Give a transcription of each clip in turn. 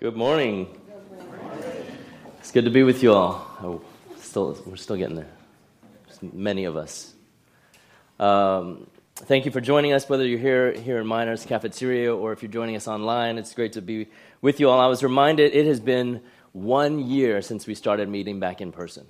Good morning. It's good to be with you all. Oh, still, we're still getting there. Many of us. Um, thank you for joining us, whether you're here here in Miners Cafeteria or if you're joining us online. It's great to be with you all. I was reminded it has been one year since we started meeting back in person.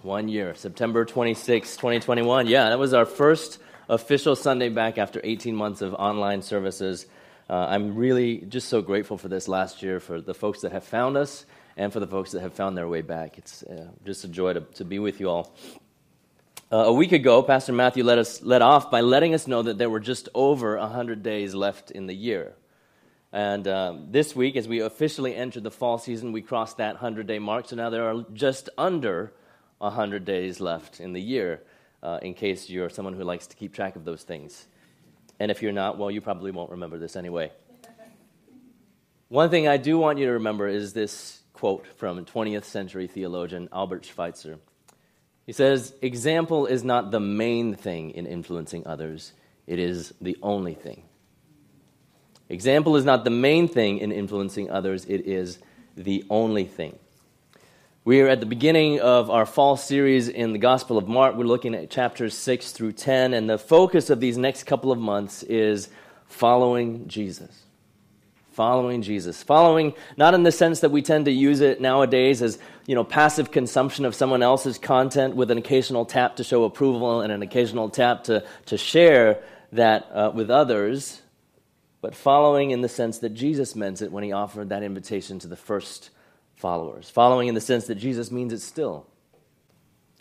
One year, September 26, 2021. Yeah, that was our first official Sunday back after 18 months of online services. Uh, I'm really just so grateful for this last year, for the folks that have found us, and for the folks that have found their way back. It's uh, just a joy to, to be with you all. Uh, a week ago, Pastor Matthew let us let off by letting us know that there were just over 100 days left in the year. And um, this week, as we officially entered the fall season, we crossed that 100 day mark. So now there are just under 100 days left in the year, uh, in case you're someone who likes to keep track of those things. And if you're not, well, you probably won't remember this anyway. One thing I do want you to remember is this quote from 20th century theologian Albert Schweitzer. He says, Example is not the main thing in influencing others, it is the only thing. Example is not the main thing in influencing others, it is the only thing. We are at the beginning of our fall series in the Gospel of Mark. We're looking at chapters 6 through 10, and the focus of these next couple of months is following Jesus. Following Jesus. Following, not in the sense that we tend to use it nowadays as, you know, passive consumption of someone else's content with an occasional tap to show approval and an occasional tap to, to share that uh, with others, but following in the sense that Jesus meant it when he offered that invitation to the first followers. Following in the sense that Jesus means it still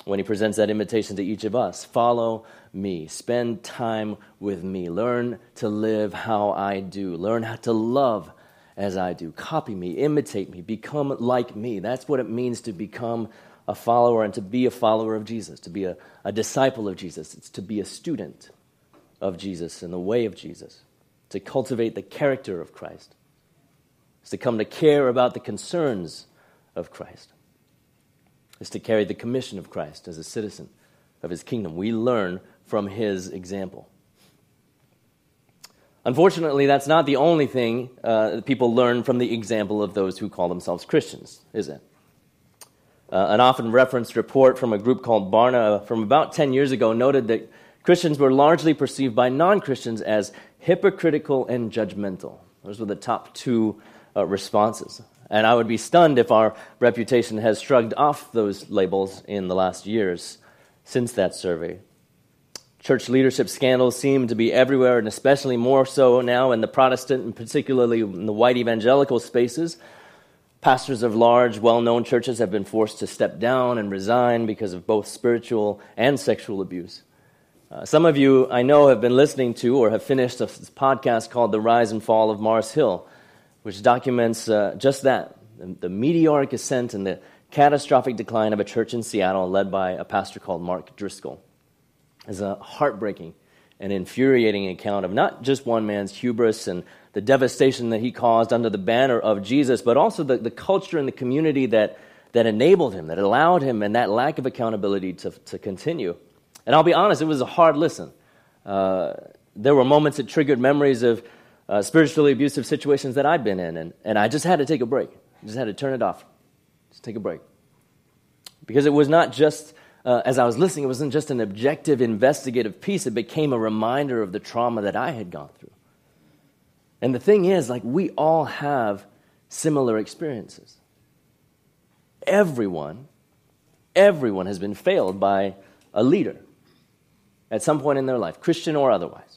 when he presents that invitation to each of us follow me, spend time with me, learn to live how I do, learn how to love as I do, copy me, imitate me, become like me. That's what it means to become a follower and to be a follower of Jesus, to be a, a disciple of Jesus. It's to be a student of Jesus and the way of Jesus, to cultivate the character of Christ. It's to come to care about the concerns of Christ, is to carry the commission of Christ as a citizen of his kingdom. We learn from his example. Unfortunately, that's not the only thing uh, people learn from the example of those who call themselves Christians, is it? Uh, an often referenced report from a group called Barna from about 10 years ago noted that Christians were largely perceived by non Christians as hypocritical and judgmental. Those were the top two uh, responses. And I would be stunned if our reputation has shrugged off those labels in the last years since that survey. Church leadership scandals seem to be everywhere, and especially more so now in the Protestant and particularly in the white evangelical spaces. Pastors of large, well known churches have been forced to step down and resign because of both spiritual and sexual abuse. Uh, some of you I know have been listening to or have finished a podcast called The Rise and Fall of Mars Hill which documents uh, just that the, the meteoric ascent and the catastrophic decline of a church in Seattle led by a pastor called Mark Driscoll. is a heartbreaking and infuriating account of not just one man's hubris and the devastation that he caused under the banner of Jesus, but also the, the culture and the community that, that enabled him, that allowed him, and that lack of accountability to, to continue. And I'll be honest, it was a hard listen. Uh, there were moments that triggered memories of uh, spiritually abusive situations that I'd been in, and, and I just had to take a break. I just had to turn it off. Just take a break. Because it was not just, uh, as I was listening, it wasn't just an objective, investigative piece. It became a reminder of the trauma that I had gone through. And the thing is, like, we all have similar experiences. Everyone, everyone has been failed by a leader at some point in their life, Christian or otherwise.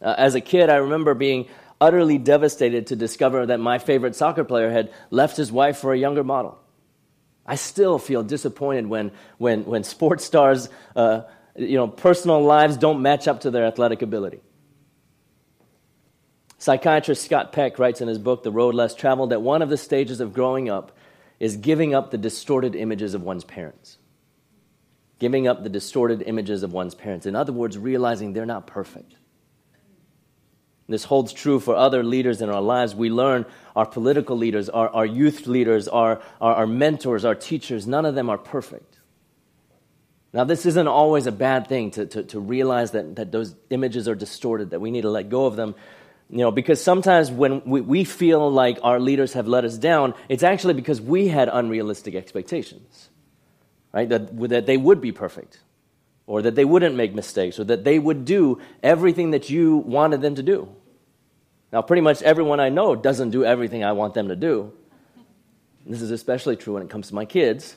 Uh, as a kid, I remember being utterly devastated to discover that my favorite soccer player had left his wife for a younger model. I still feel disappointed when, when, when sports stars, uh, you know, personal lives don't match up to their athletic ability. Psychiatrist Scott Peck writes in his book, The Road Less Traveled, that one of the stages of growing up is giving up the distorted images of one's parents. Giving up the distorted images of one's parents. In other words, realizing they're not perfect. This holds true for other leaders in our lives. We learn our political leaders, our, our youth leaders, our, our, our mentors, our teachers, none of them are perfect. Now, this isn't always a bad thing to, to, to realize that, that those images are distorted, that we need to let go of them. You know, because sometimes when we, we feel like our leaders have let us down, it's actually because we had unrealistic expectations, right? That, that they would be perfect, or that they wouldn't make mistakes, or that they would do everything that you wanted them to do. Now, pretty much everyone I know doesn't do everything I want them to do. This is especially true when it comes to my kids.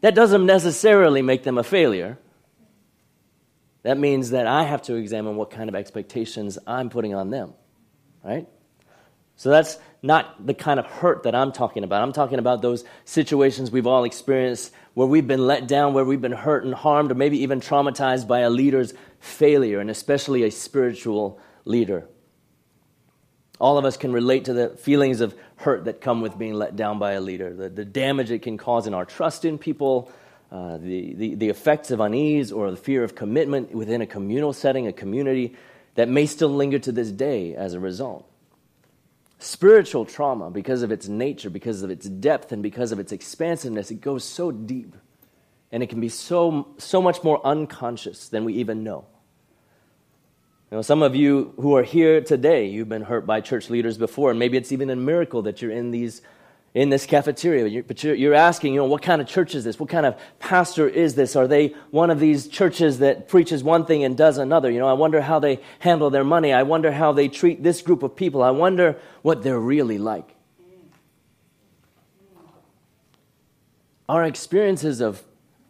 That doesn't necessarily make them a failure. That means that I have to examine what kind of expectations I'm putting on them, right? So that's not the kind of hurt that I'm talking about. I'm talking about those situations we've all experienced where we've been let down, where we've been hurt and harmed, or maybe even traumatized by a leader's failure, and especially a spiritual leader. All of us can relate to the feelings of hurt that come with being let down by a leader, the, the damage it can cause in our trust in people, uh, the, the, the effects of unease or the fear of commitment within a communal setting, a community that may still linger to this day as a result. Spiritual trauma, because of its nature, because of its depth, and because of its expansiveness, it goes so deep. And it can be so, so much more unconscious than we even know. You know, some of you who are here today, you've been hurt by church leaders before, and maybe it's even a miracle that you're in these in this cafeteria. But you're asking, you know, what kind of church is this? What kind of pastor is this? Are they one of these churches that preaches one thing and does another? You know, I wonder how they handle their money. I wonder how they treat this group of people. I wonder what they're really like. Our experiences of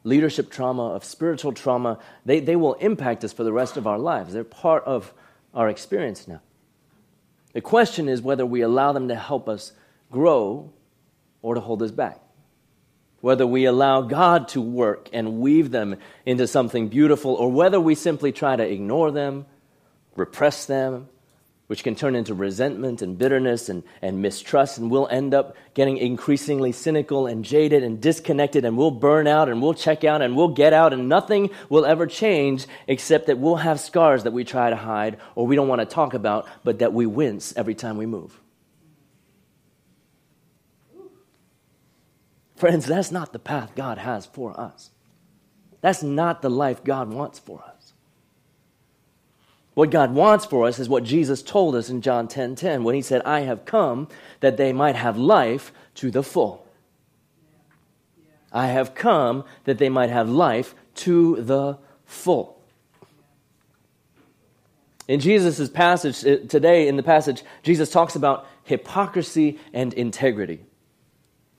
leadership trauma, of spiritual trauma, they, they will impact us for the rest of our lives. They're part of our experience now. The question is whether we allow them to help us grow or to hold us back. Whether we allow God to work and weave them into something beautiful, or whether we simply try to ignore them, repress them, which can turn into resentment and bitterness and, and mistrust, and we'll end up getting increasingly cynical and jaded and disconnected, and we'll burn out and we'll check out and we'll get out, and nothing will ever change except that we'll have scars that we try to hide or we don't want to talk about, but that we wince every time we move. Friends, that's not the path God has for us. That's not the life God wants for us. What God wants for us is what Jesus told us in John 10:10 10, 10, when he said, "I have come that they might have life to the full." I have come that they might have life to the full. In Jesus' passage uh, today, in the passage, Jesus talks about hypocrisy and integrity.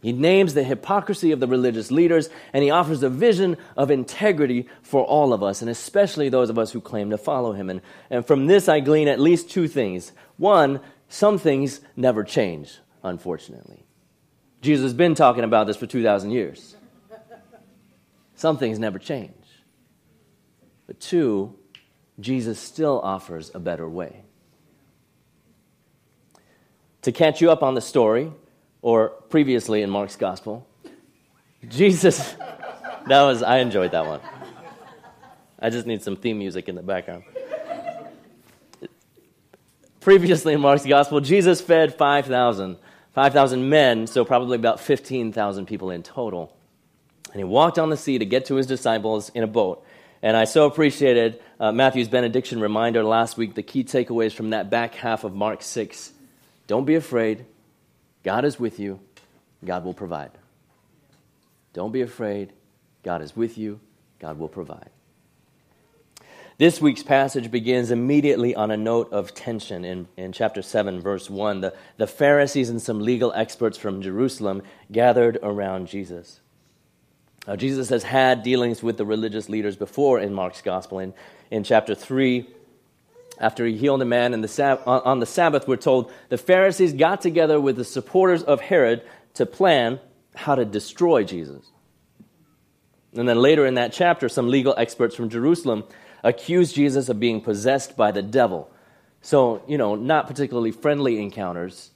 He names the hypocrisy of the religious leaders and he offers a vision of integrity for all of us, and especially those of us who claim to follow him. And, and from this, I glean at least two things. One, some things never change, unfortunately. Jesus has been talking about this for 2,000 years. Some things never change. But two, Jesus still offers a better way. To catch you up on the story, or previously in Mark's gospel, Jesus, that was, I enjoyed that one. I just need some theme music in the background. Previously in Mark's gospel, Jesus fed 5,000, 5,000 men, so probably about 15,000 people in total. And he walked on the sea to get to his disciples in a boat. And I so appreciated uh, Matthew's benediction reminder last week, the key takeaways from that back half of Mark 6. Don't be afraid. God is with you, God will provide. Don't be afraid. God is with you, God will provide. This week's passage begins immediately on a note of tension in, in chapter 7, verse 1. The, the Pharisees and some legal experts from Jerusalem gathered around Jesus. Now, Jesus has had dealings with the religious leaders before in Mark's gospel. In, in chapter 3, after he healed a man the sab- on the Sabbath, we're told the Pharisees got together with the supporters of Herod to plan how to destroy Jesus. And then later in that chapter, some legal experts from Jerusalem accused Jesus of being possessed by the devil. So, you know, not particularly friendly encounters.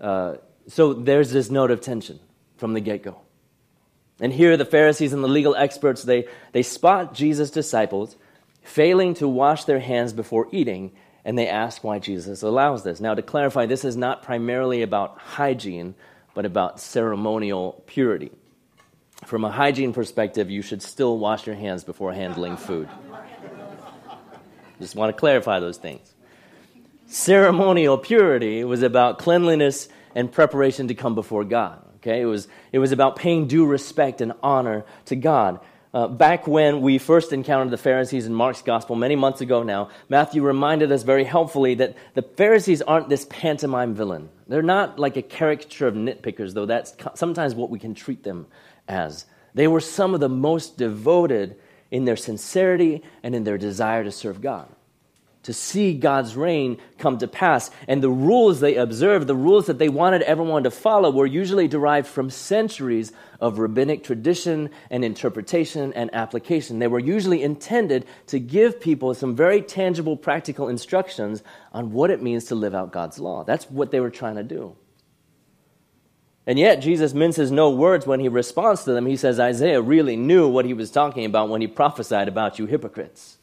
Uh, so there's this note of tension from the get go. And here the Pharisees and the legal experts, they, they spot Jesus' disciples failing to wash their hands before eating, and they ask why Jesus allows this. Now, to clarify, this is not primarily about hygiene, but about ceremonial purity. From a hygiene perspective, you should still wash your hands before handling food. Just want to clarify those things. Ceremonial purity was about cleanliness and preparation to come before God. Okay? It was, it was about paying due respect and honor to God. Uh, back when we first encountered the Pharisees in Mark's gospel many months ago now, Matthew reminded us very helpfully that the Pharisees aren't this pantomime villain. They're not like a caricature of nitpickers, though that's sometimes what we can treat them as. They were some of the most devoted in their sincerity and in their desire to serve God to see God's reign come to pass. And the rules they observed, the rules that they wanted everyone to follow, were usually derived from centuries of rabbinic tradition and interpretation and application. They were usually intended to give people some very tangible, practical instructions on what it means to live out God's law. That's what they were trying to do. And yet, Jesus minces no words when he responds to them. He says Isaiah really knew what he was talking about when he prophesied about you hypocrites.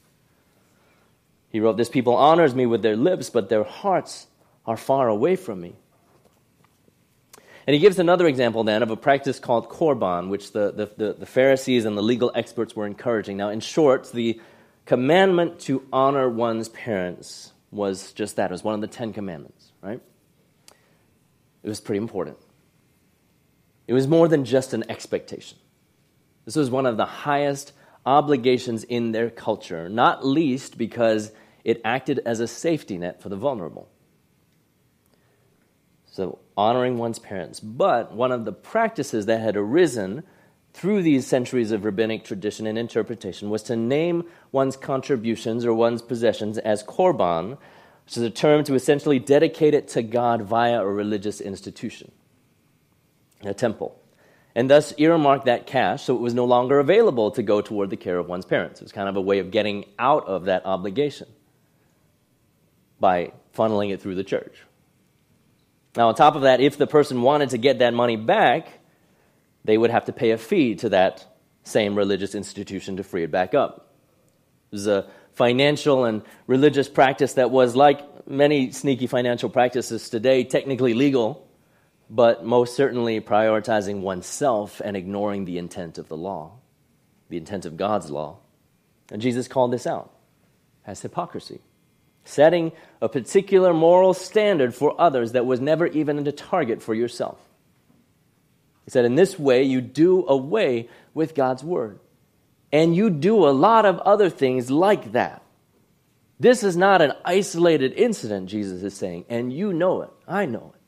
He wrote, This people honors me with their lips, but their hearts are far away from me. And he gives another example then of a practice called korban, which the, the, the, the, Pharisees and the legal experts were encouraging. Now, in short, the commandment to honor one's parents was just that. It was one of the Ten Commandments, right? It was pretty important. It was more than just an expectation. This was one of the highest obligations in their culture, not least because it acted as a safety net for the vulnerable. So, honoring one's parents. But one of the practices that had arisen through these centuries of rabbinic tradition and interpretation was to name one's contributions or one's possessions as korban, which is a term to essentially dedicate it to God via a religious institution, a temple, and thus earmark that cash so it was no longer available to go toward the care of one's parents. It was kind of a way of getting out of that obligation by funneling it through the church. Now, on top of that, if the person wanted to get that money back, they would have to pay a fee to that same religious institution to free it back up. It was a financial and religious practice that was, like many sneaky financial practices today, technically legal, but most certainly prioritizing oneself and ignoring the intent of the law, the intent of God's law. And Jesus called this out as hypocrisy setting a particular moral standard for others that was never even a target for yourself. He said, In this way, you do away with God's word. And you do a lot of other things like that. This is not an isolated incident, Jesus is saying, and you know it. I know it.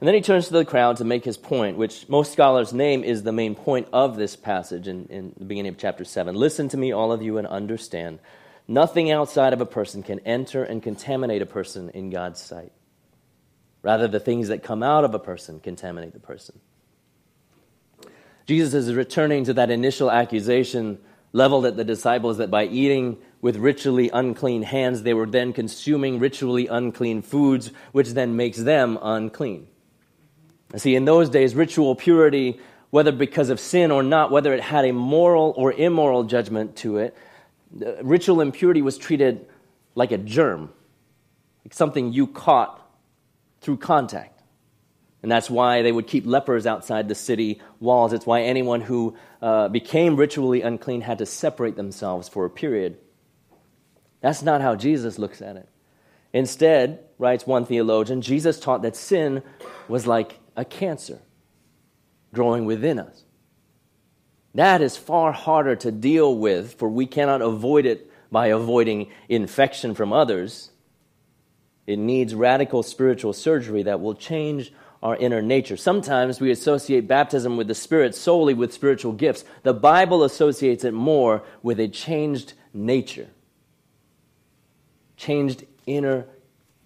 And then he turns to the crowd to make his point, which most scholars name is the main point of this passage in, in the beginning of chapter 7. Listen to me, all of you, and understand. Nothing outside of a person can enter and contaminate a person in God's sight. Rather, the things that come out of a person contaminate the person. Jesus is returning to that initial accusation leveled at the disciples that by eating with ritually unclean hands, they were then consuming ritually unclean foods, which then makes them unclean. See, in those days, ritual purity, whether because of sin or not, whether it had a moral or immoral judgment to it, ritual impurity was treated like a germ, like something you caught through contact. And that's why they would keep lepers outside the city walls. It's why anyone who uh, became ritually unclean had to separate themselves for a period. That's not how Jesus looks at it. Instead, writes one theologian, Jesus taught that sin was like a cancer growing within us. That is far harder to deal with, for we cannot avoid it by avoiding infection from others. It needs radical spiritual surgery that will change our inner nature. Sometimes we associate baptism with the Spirit solely with spiritual gifts. The Bible associates it more with a changed nature, changed inner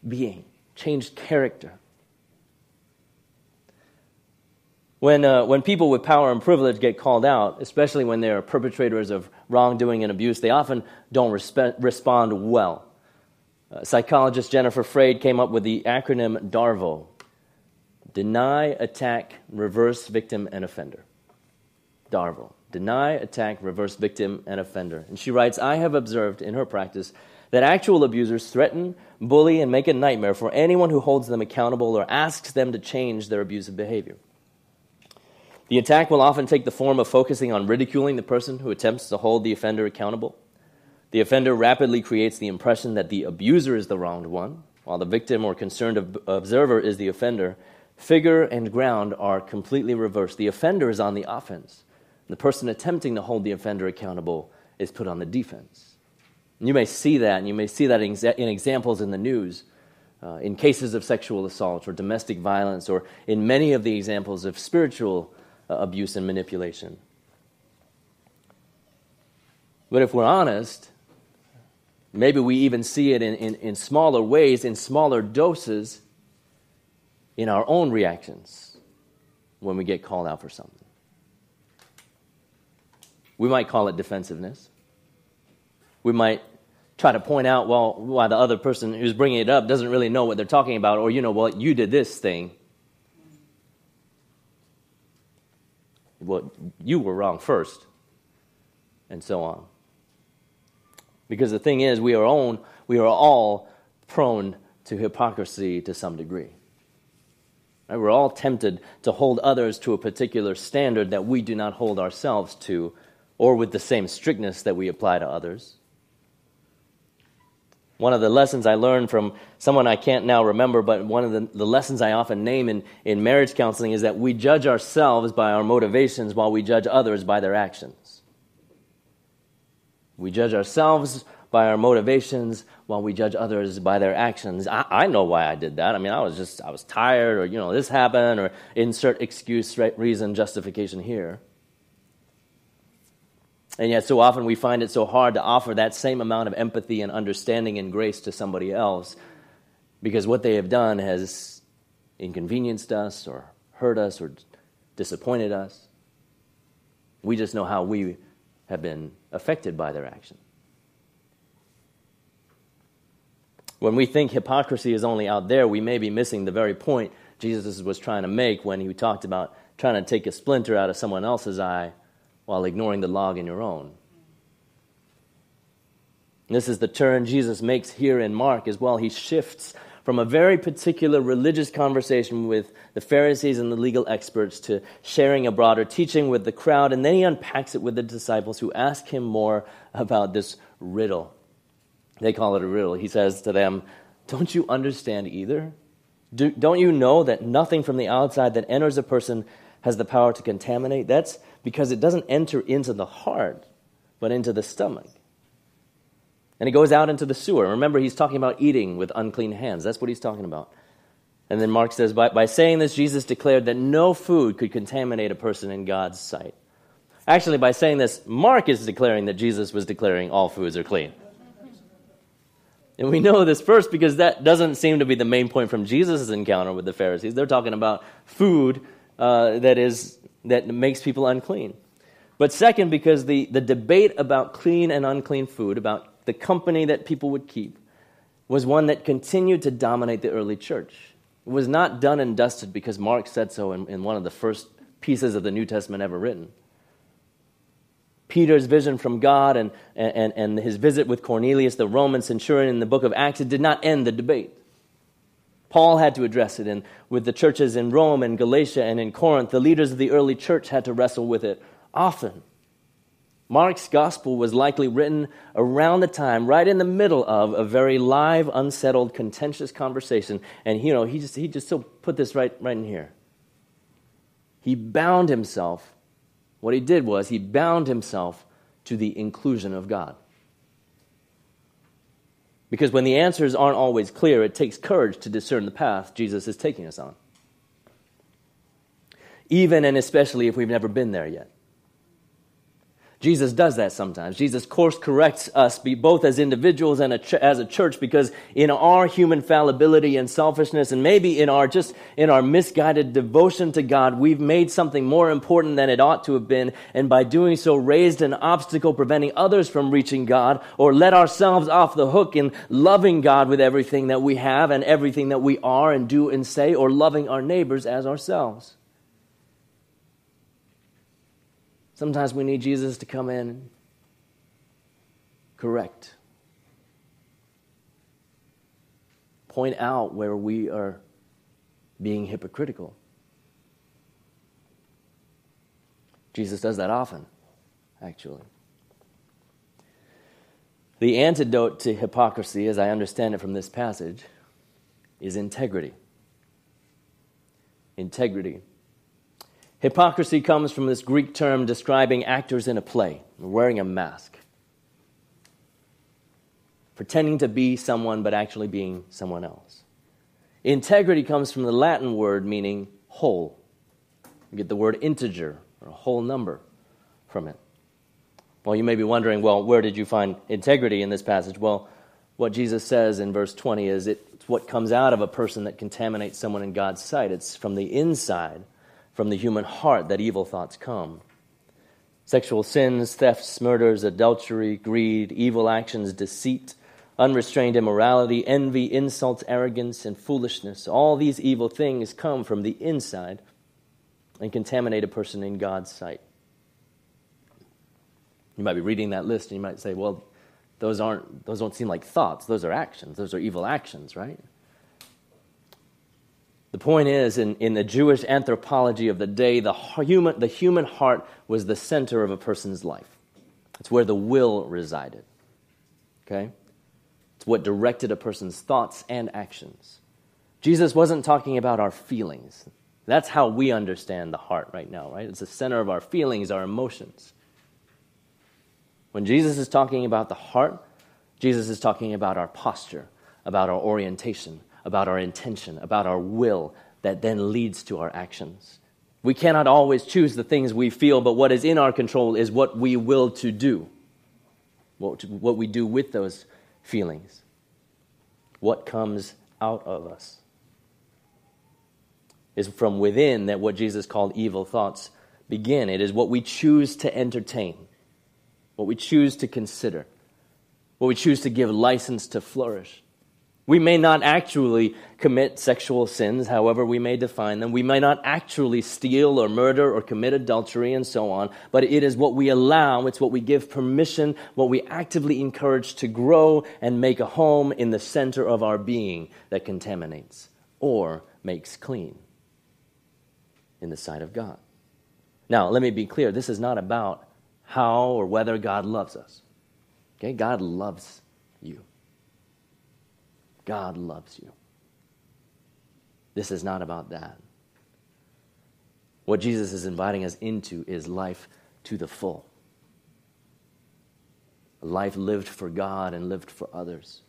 being, changed character. When, uh, when people with power and privilege get called out, especially when they're perpetrators of wrongdoing and abuse, they often don't respe- respond well. Uh, psychologist Jennifer Freyd came up with the acronym DARVO Deny, Attack, Reverse Victim, and Offender. DARVO. Deny, Attack, Reverse Victim, and Offender. And she writes I have observed in her practice that actual abusers threaten, bully, and make a nightmare for anyone who holds them accountable or asks them to change their abusive behavior. The attack will often take the form of focusing on ridiculing the person who attempts to hold the offender accountable, The offender rapidly creates the impression that the abuser is the wronged one, while the victim or concerned observer is the offender. Figure and ground are completely reversed. The offender is on the offense. The person attempting to hold the offender accountable is put on the defense. You may see that, and you may see that in examples in the news, uh, in cases of sexual assault or domestic violence, or in many of the examples of spiritual Uh, abuse and manipulation. But if we're honest, maybe we even see it in, in, in smaller ways, in smaller doses, in our own reactions when we get called out for something. We might call it defensiveness. We might try to point out, well, why the other person who's bringing it up doesn't really know what they're talking about, or, you know, well, you did this thing. Well, you were wrong first, and so on. Because the thing is, we are, own, we are all prone to hypocrisy to some degree. Right? We're all tempted to hold others to a particular standard that we do not hold ourselves to or with the same strictness that we apply to others. One of the lessons I learned from someone I can't now remember, but one of the, the lessons I often name in, in marriage counseling is that we judge ourselves by our motivations while we judge others by their actions. We judge ourselves by our motivations while we judge others by their actions. I, I, know why I did that. I mean, I was just, I was tired, or, you know, this happened, or insert excuse, reason, justification here. And yet, so often we find it so hard to offer that same amount of empathy and understanding and grace to somebody else because what they have done has inconvenienced us or hurt us or disappointed us. We just know how we have been affected by their action. When we think hypocrisy is only out there, we may be missing the very point Jesus was trying to make when he talked about trying to take a splinter out of someone else's eye while ignoring the log in your own. This is the turn Jesus makes here in Mark as well. He shifts from a very particular religious conversation with the Pharisees and the legal experts to sharing a broader teaching with the crowd, and then he unpacks it with the disciples who ask him more about this riddle. They call it a riddle. He says to them, Don't you understand either? Do, don't you know that nothing from the outside that enters a person has the power to contaminate? That's because it doesn't enter into the heart, but into the stomach. And it goes out into the sewer. Remember, he's talking about eating with unclean hands. That's what he's talking about. And then Mark says, by, by saying this, Jesus declared that no food could contaminate a person in God's sight. Actually, by saying this, Mark is declaring that Jesus was declaring all foods are clean. And we know this first because that doesn't seem to be the main point from Jesus' encounter with the Pharisees. They're talking about food uh, that is that makes people unclean. But second, because the, the debate about clean and unclean food, about the company that people would keep, was one that continued to dominate the early church. It was not done and dusted because Mark said so in, in one of the first pieces of the New Testament ever written. Peter's vision from God and, and, and his visit with Cornelius, the Roman centurion in the book of Acts, it did not end the debate. Paul had to address it, and with the churches in Rome and Galatia and in Corinth, the leaders of the early church had to wrestle with it often. Mark's gospel was likely written around the time, right in the middle of a very live, unsettled, contentious conversation. And you know, he just he just so put this right right in here. He bound himself. What he did was he bound himself to the inclusion of God. Because when the answers aren't always clear, it takes courage to discern the path Jesus is taking us on. Even and especially if we've never been there yet. Jesus does that sometimes. Jesus course corrects us both as individuals and as a church because in our human fallibility and selfishness and maybe in our just in our misguided devotion to God, we've made something more important than it ought to have been and by doing so raised an obstacle preventing others from reaching God or let ourselves off the hook in loving God with everything that we have and everything that we are and do and say or loving our neighbors as ourselves. Sometimes we need Jesus to come in and correct, point out where we are being hypocritical. Jesus does that often, actually. The antidote to hypocrisy, as I understand it from this passage, is integrity. Integrity. Hypocrisy comes from this Greek term describing actors in a play, wearing a mask, pretending to be someone but actually being someone else. Integrity comes from the Latin word meaning whole. You get the word integer, or a whole number, from it. Well, you may be wondering, well, where did you find integrity in this passage? Well, what Jesus says in verse 20 is it's what comes out of a person that contaminates someone in God's sight. It's from the inside, from the human heart, that evil thoughts come. Sexual sins, thefts, murders, adultery, greed, evil actions, deceit, unrestrained immorality, envy, insults, arrogance, and foolishness. All these evil things come from the inside and contaminate a person in God's sight. You might be reading that list and you might say, well, those, aren't, those don't seem like thoughts. Those are actions. Those are evil actions, right? The point is, in, in the Jewish anthropology of the day, the human, the human heart was the center of a person's life. It's where the will resided. Okay? It's what directed a person's thoughts and actions. Jesus wasn't talking about our feelings. That's how we understand the heart right now, right? It's the center of our feelings, our emotions. When Jesus is talking about the heart, Jesus is talking about our posture, about our orientation, about our intention, about our will that then leads to our actions. We cannot always choose the things we feel, but what is in our control is what we will to do, what, what we do with those feelings, what comes out of us. Is from within that what Jesus called evil thoughts begin. It is what we choose to entertain what we choose to consider, what we choose to give license to flourish. We may not actually commit sexual sins, however we may define them. We may not actually steal or murder or commit adultery and so on, but it is what we allow, it's what we give permission, what we actively encourage to grow and make a home in the center of our being that contaminates or makes clean in the sight of God. Now, let me be clear this is not about how or whether God loves us. Okay? God loves you. God loves you. This is not about that. What Jesus is inviting us into is life to the full. A life lived for God and lived for others.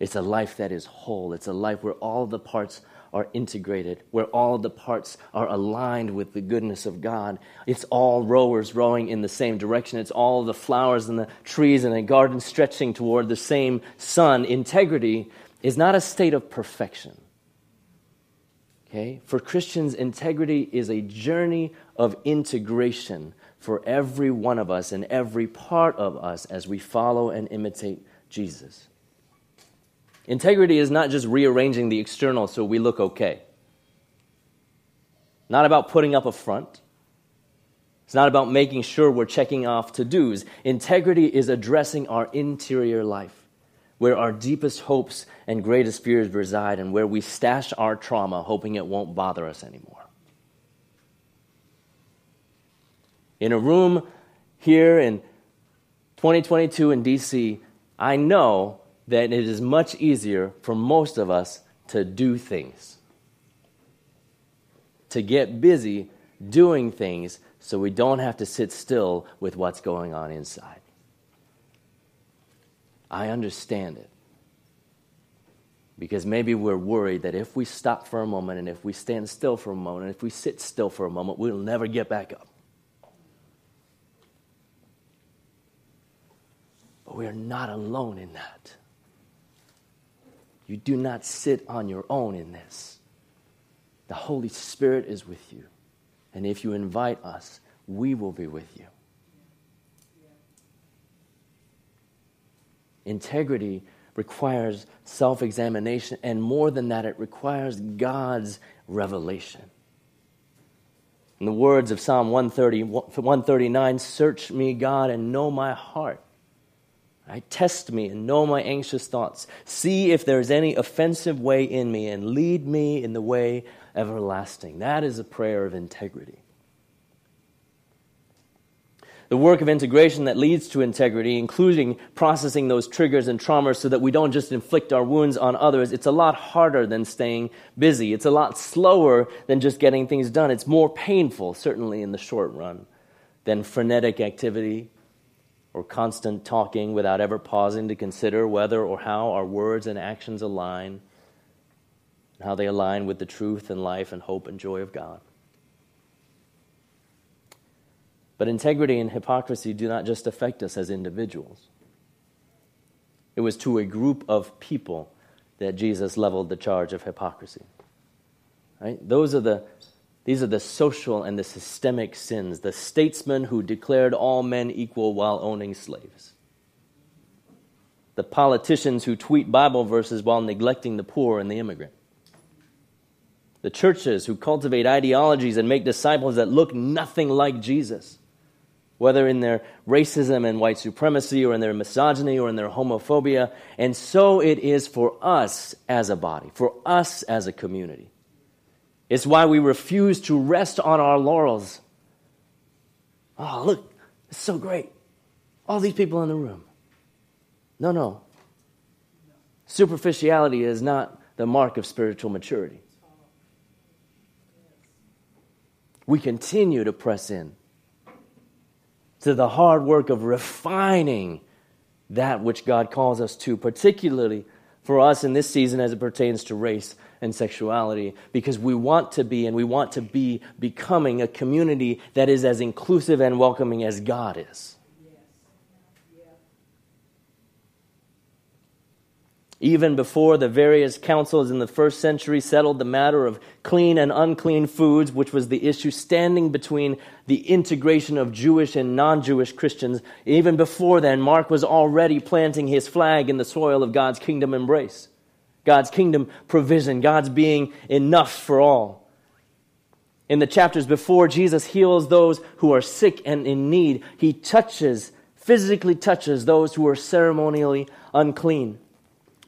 It's a life that is whole. It's a life where all the parts are integrated, where all the parts are aligned with the goodness of God. It's all rowers rowing in the same direction. It's all the flowers and the trees and the garden stretching toward the same sun. Integrity is not a state of perfection. Okay? For Christians, integrity is a journey of integration for every one of us and every part of us as we follow and imitate Jesus. Integrity is not just rearranging the external so we look okay. Not about putting up a front. It's not about making sure we're checking off to dos. Integrity is addressing our interior life, where our deepest hopes and greatest fears reside, and where we stash our trauma, hoping it won't bother us anymore. In a room here in 2022 in DC, I know that it is much easier for most of us to do things, to get busy doing things so we don't have to sit still with what's going on inside. I understand it. Because maybe we're worried that if we stop for a moment and if we stand still for a moment and if we sit still for a moment, we'll never get back up. But we are not alone in that. You do not sit on your own in this. The Holy Spirit is with you. And if you invite us, we will be with you. Integrity requires self examination, and more than that, it requires God's revelation. In the words of Psalm 130, 139, search me, God, and know my heart. I Test me and know my anxious thoughts. See if there is any offensive way in me and lead me in the way everlasting. That is a prayer of integrity. The work of integration that leads to integrity, including processing those triggers and traumas so that we don't just inflict our wounds on others, it's a lot harder than staying busy. It's a lot slower than just getting things done. It's more painful, certainly in the short run, than frenetic activity or constant talking without ever pausing to consider whether or how our words and actions align, and how they align with the truth and life and hope and joy of God. But integrity and hypocrisy do not just affect us as individuals. It was to a group of people that Jesus leveled the charge of hypocrisy. Right? Those are the these are the social and the systemic sins, the statesmen who declared all men equal while owning slaves. The politicians who tweet Bible verses while neglecting the poor and the immigrant. The churches who cultivate ideologies and make disciples that look nothing like Jesus whether in their racism and white supremacy, or in their misogyny, or in their homophobia. And so it is for us as a body, for us as a community. It's why we refuse to rest on our laurels. Oh, look, it's so great. All these people in the room. No, no. Superficiality is not the mark of spiritual maturity. We continue to press in to the hard work of refining that which God calls us to, particularly for us in this season as it pertains to race and sexuality, because we want to be and we want to be becoming a community that is as inclusive and welcoming as God is. Even before the various councils in the first century settled the matter of clean and unclean foods, which was the issue standing between the integration of Jewish and non Jewish Christians. Even before then, Mark was already planting his flag in the soil of God's kingdom embrace, God's kingdom provision, God's being enough for all. In the chapters before, Jesus heals those who are sick and in need. He touches, physically touches those who are ceremonially unclean.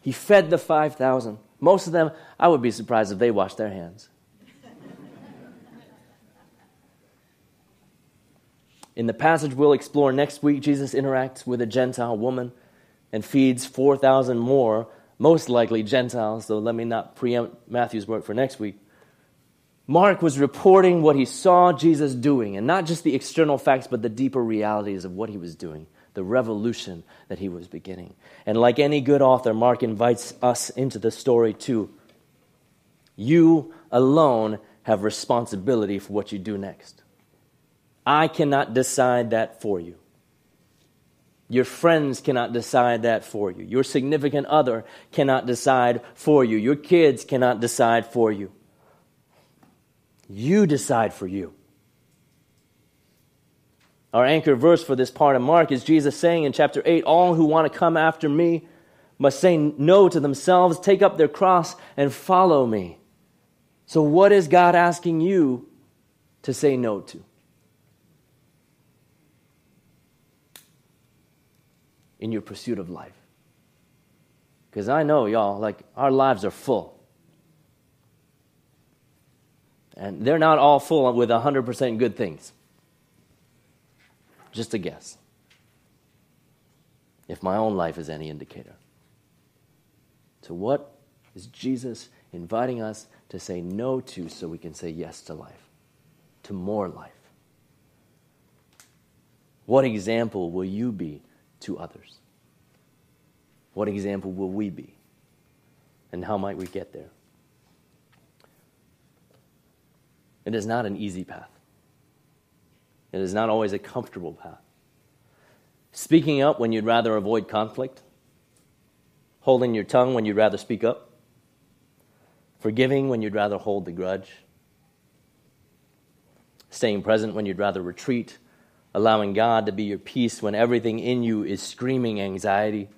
He fed the 5,000. Most of them, I would be surprised if they washed their hands. In the passage we'll explore next week, Jesus interacts with a Gentile woman and feeds 4,000 more, most likely Gentiles, so let me not preempt Matthew's work for next week. Mark was reporting what he saw Jesus doing, and not just the external facts, but the deeper realities of what he was doing the revolution that he was beginning. And like any good author, Mark invites us into the story too. You alone have responsibility for what you do next. I cannot decide that for you. Your friends cannot decide that for you. Your significant other cannot decide for you. Your kids cannot decide for you. You decide for you. Our anchor verse for this part of Mark is Jesus saying in chapter 8 All who want to come after me must say no to themselves, take up their cross, and follow me. So, what is God asking you to say no to? In your pursuit of life. Because I know, y'all, like our lives are full. And they're not all full with 100% good things. Just a guess. If my own life is any indicator. So, what is Jesus inviting us to say no to so we can say yes to life, to more life? What example will you be to others? What example will we be? And how might we get there? It is not an easy path. It is not always a comfortable path. Speaking up when you'd rather avoid conflict, holding your tongue when you'd rather speak up, forgiving when you'd rather hold the grudge, staying present when you'd rather retreat, allowing God to be your peace when everything in you is screaming anxiety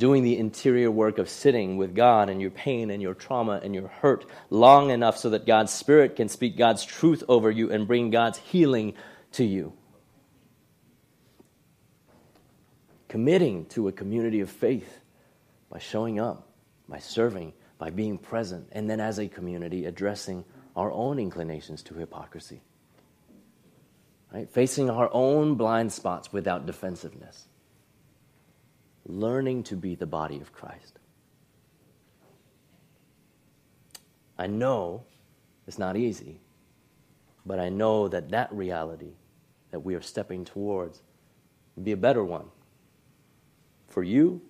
doing the interior work of sitting with God and your pain and your trauma and your hurt long enough so that God's Spirit can speak God's truth over you and bring God's healing to you. Committing to a community of faith by showing up, by serving, by being present, and then as a community addressing our own inclinations to hypocrisy. right? Facing our own blind spots without defensiveness. Learning to be the body of Christ. I know it's not easy, but I know that that reality that we are stepping towards will be a better one for you,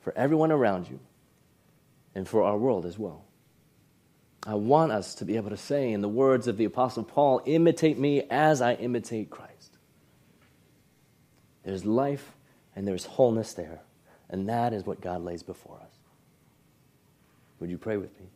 for everyone around you, and for our world as well. I want us to be able to say, in the words of the Apostle Paul, imitate me as I imitate Christ. There's life and there's wholeness there, and that is what God lays before us. Would you pray with me?